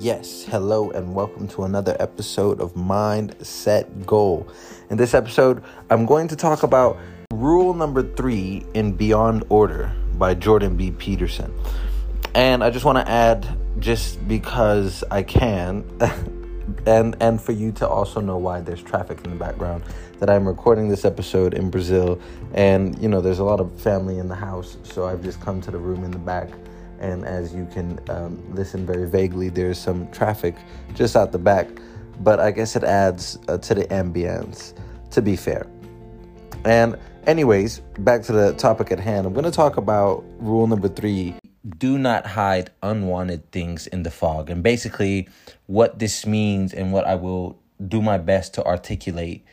Yes, hello, and welcome to another episode of Mind Set Goal. In this episode, I'm going to talk about rule number three in Beyond Order by Jordan B. Peterson. And I just want to add, just because I can, and and for you to also know why there's traffic in the background, that I'm recording this episode in Brazil, and you know there's a lot of family in the house, so I've just come to the room in the back and as you can um, listen very vaguely, there's some traffic just out the back. But I guess it adds uh, to the ambience, to be fair. And, anyways, back to the topic at hand. I'm going to talk about rule number three do not hide unwanted things in the fog. And basically, what this means and what I will do my best to articulate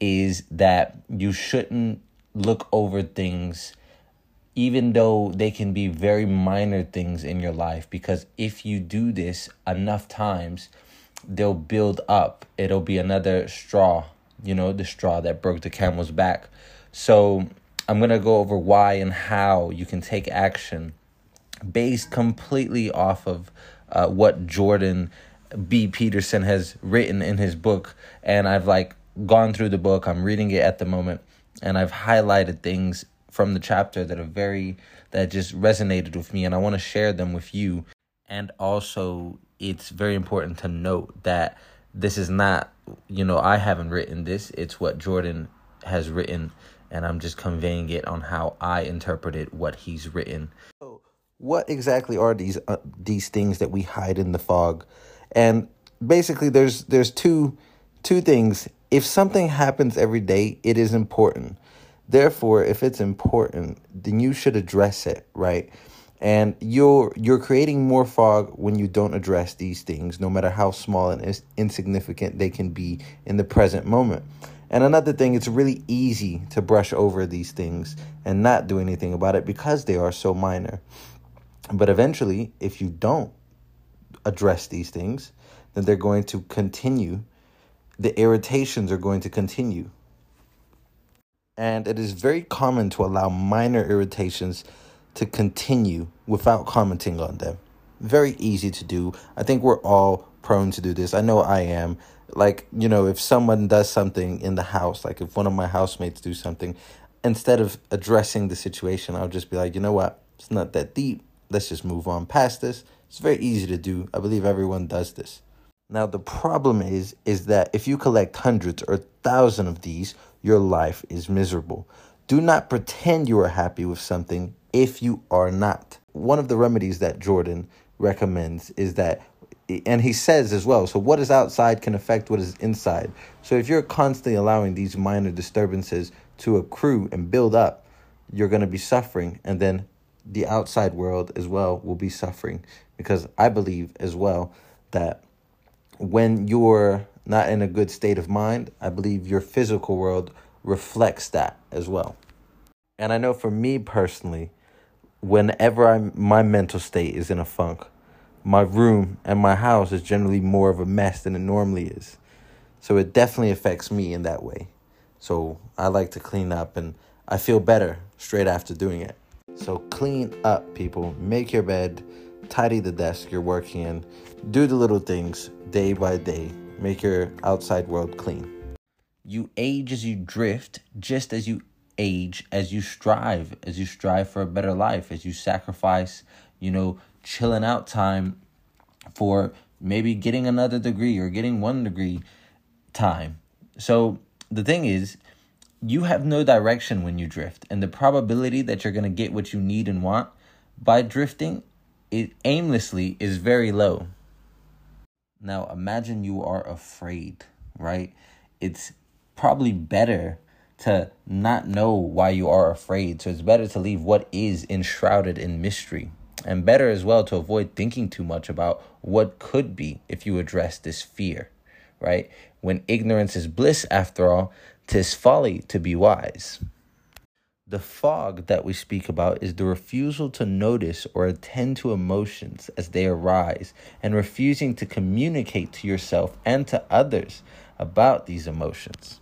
is that you shouldn't look over things even though they can be very minor things in your life because if you do this enough times they'll build up. It'll be another straw you know the straw that broke the camel's back. So i'm going to go over why and how you can take action based completely off of uh, what jordan b. Peterson has written in his book. And i've like gone through the book. I'm reading it at the moment. And i've highlighted things from the chapter that are very that just resonated with me and I want to share them with you. And also it's very important to note that this is not, you know, I haven't written this. It's what Jordan has written and I'm just conveying it on how I interpreted what he's written. So, what exactly are these uh, these things that we hide in the fog? And basically there's there's two two things. If something happens every day, it is important. Therefore, if it's important, then you should address it, right? And you're you're creating more fog when you don't address these things, no matter how small and insignificant they can be in the present moment. And another thing, it's really easy to brush over these things and not do anything about it because they are so minor. But eventually, if you don't address these things, then they're going to continue. The irritations are going to continue and it is very common to allow minor irritations to continue without commenting on them. Very easy to do. I think we're all prone to do this. I know I am. Like, you know, if someone does something in the house, like if one of my housemates do something, instead of addressing the situation, I'll just be like, you know what? It's not that deep. Let's just move on past this. It's very easy to do. I believe everyone does this. Now the problem is is that if you collect hundreds or thousands of these, your life is miserable. Do not pretend you are happy with something if you are not. One of the remedies that Jordan recommends is that and he says as well, so what is outside can affect what is inside. So if you're constantly allowing these minor disturbances to accrue and build up, you're going to be suffering and then the outside world as well will be suffering because I believe as well that when you're not in a good state of mind, I believe your physical world reflects that as well. And I know for me personally, whenever I'm my mental state is in a funk, my room and my house is generally more of a mess than it normally is. So it definitely affects me in that way. So I like to clean up and I feel better straight after doing it. So clean up, people. Make your bed, tidy the desk you're working in, do the little things day by day. Make your outside world clean. You age as you drift, just as you age as you strive, as you strive for a better life, as you sacrifice, you know, chilling out time for maybe getting another degree or getting one degree time. So the thing is, you have no direction when you drift, and the probability that you're going to get what you need and want by drifting it aimlessly is very low. Now imagine you are afraid, right? It's probably better to not know why you are afraid. So it's better to leave what is enshrouded in mystery. And better as well to avoid thinking too much about what could be if you address this fear, right? When ignorance is bliss, after all, tis folly to be wise. The fog that we speak about is the refusal to notice or attend to emotions as they arise and refusing to communicate to yourself and to others about these emotions.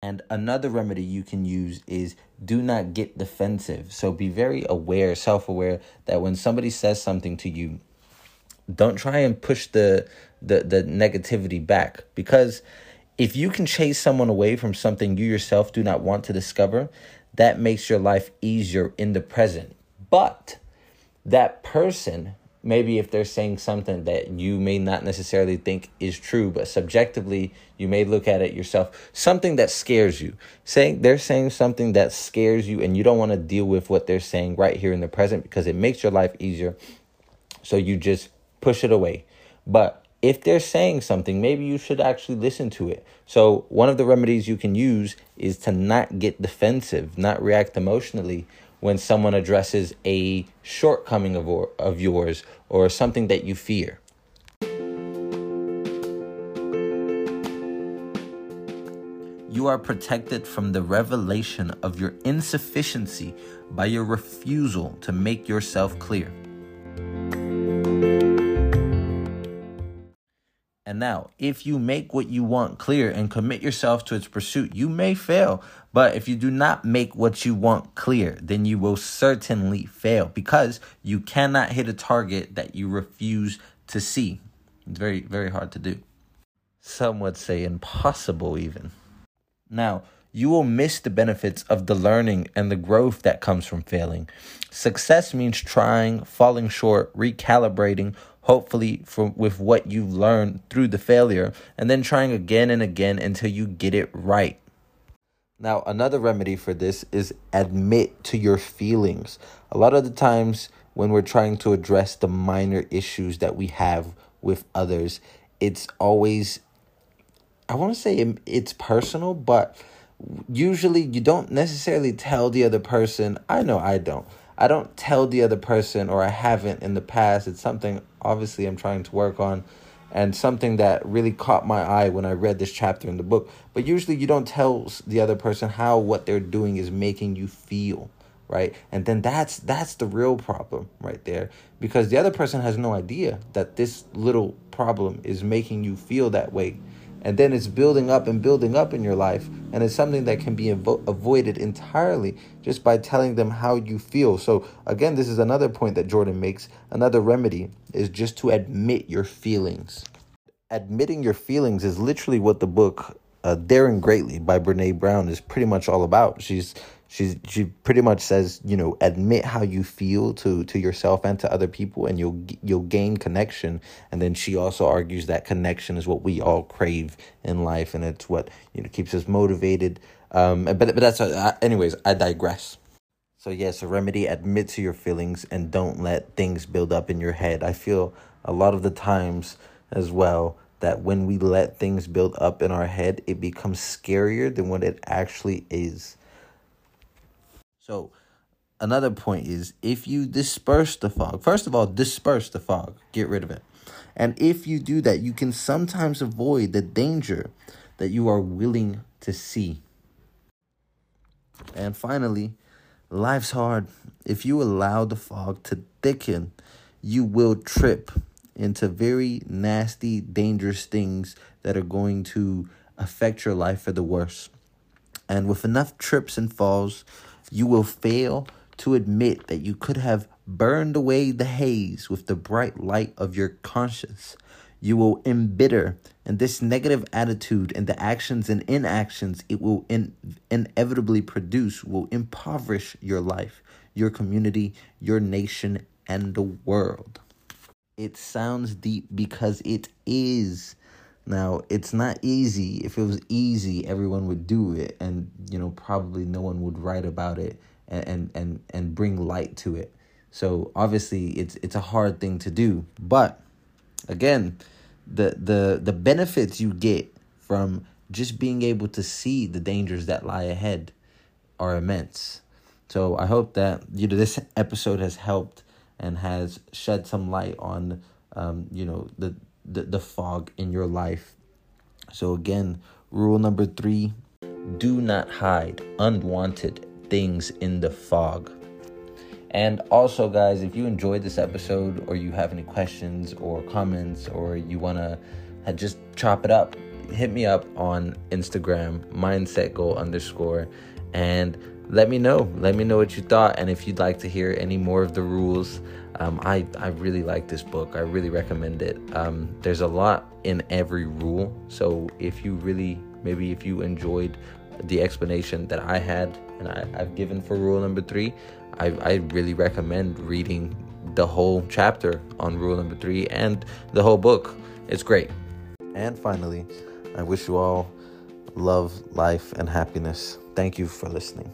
And another remedy you can use is do not get defensive. So be very aware, self aware that when somebody says something to you, Don't try and push the the the negativity back because if you can chase someone away from something you yourself do not want to discover, that makes your life easier in the present. But that person, maybe if they're saying something that you may not necessarily think is true, but subjectively you may look at it yourself, something that scares you. Saying they're saying something that scares you and you don't want to deal with what they're saying right here in the present because it makes your life easier. So you just push it away. But if they're saying something, maybe you should actually listen to it. So, one of the remedies you can use is to not get defensive, not react emotionally when someone addresses a shortcoming of, or, of yours or something that you fear. You are protected from the revelation of your insufficiency by your refusal to make yourself clear. And now, if you make what you want clear and commit yourself to its pursuit, you may fail. But if you do not make what you want clear, then you will certainly fail because you cannot hit a target that you refuse to see. It's very, very hard to do. Some would say impossible, even. Now, you will miss the benefits of the learning and the growth that comes from failing. Success means trying, falling short, recalibrating, hopefully from with what you've learned through the failure and then trying again and again until you get it right. Now, another remedy for this is admit to your feelings. A lot of the times when we're trying to address the minor issues that we have with others, it's always I want to say it's personal, but usually you don't necessarily tell the other person. I know I don't. I don't tell the other person, or I haven't in the past. It's something obviously I'm trying to work on, and something that really caught my eye when I read this chapter in the book. But usually, you don't tell the other person how what they're doing is making you feel right and then that's that's the real problem right there because the other person has no idea that this little problem is making you feel that way and then it's building up and building up in your life. And it's something that can be avo- avoided entirely just by telling them how you feel. So again this is another point that jordan makes. Another remedy is just to admit your feelings. Admitting your feelings is literally what the book uh, Daring Greatly by Brene Brown is pretty much all about. She's she's she pretty much says you know admit how you feel to to yourself and to other people and you'll you'll gain connection. And then she also argues that connection is what we all crave in life and it's what you know keeps us motivated. Um but but that's uh, anyways i digress. So yes a remedy admit to your feelings and don't let things build up in your head. I feel a lot of the times as well that when we let things build up in our head it becomes scarier than what it actually is so, another point is if you disperse the fog, first of all, disperse the fog, get rid of it. And if you do that, you can sometimes avoid the danger that you are willing to see. And finally, life's hard. If you allow the fog to thicken, you will trip into very nasty, dangerous things that are going to affect your life for the worse. And with enough trips and falls, you will fail to admit that you could have burned away the haze with the bright light of your conscience. You will embitter, and this negative attitude and the actions and inactions it will in- inevitably produce will impoverish your life, your community, your nation, and the world. It sounds deep because it is. Now, it's not easy. If it was easy, everyone would do it and you know, probably no one would write about it and and and, and bring light to it. So, obviously, it's it's a hard thing to do, but again, the the the benefits you get from just being able to see the dangers that lie ahead are immense. So, I hope that you know this episode has helped and has shed some light on um, you know, the the, the fog in your life. So, again, rule number three do not hide unwanted things in the fog. And also, guys, if you enjoyed this episode or you have any questions or comments or you want to just chop it up, hit me up on Instagram, mindset goal underscore. And let me know. Let me know what you thought, and if you'd like to hear any more of the rules. Um, I I really like this book. I really recommend it. Um, there's a lot in every rule, so if you really maybe if you enjoyed the explanation that I had and I, have given for rule number three, I, I really recommend reading the whole chapter on rule number three and the whole book. It's great. And finally, I wish you all love, life, and happiness. Thank you for listening.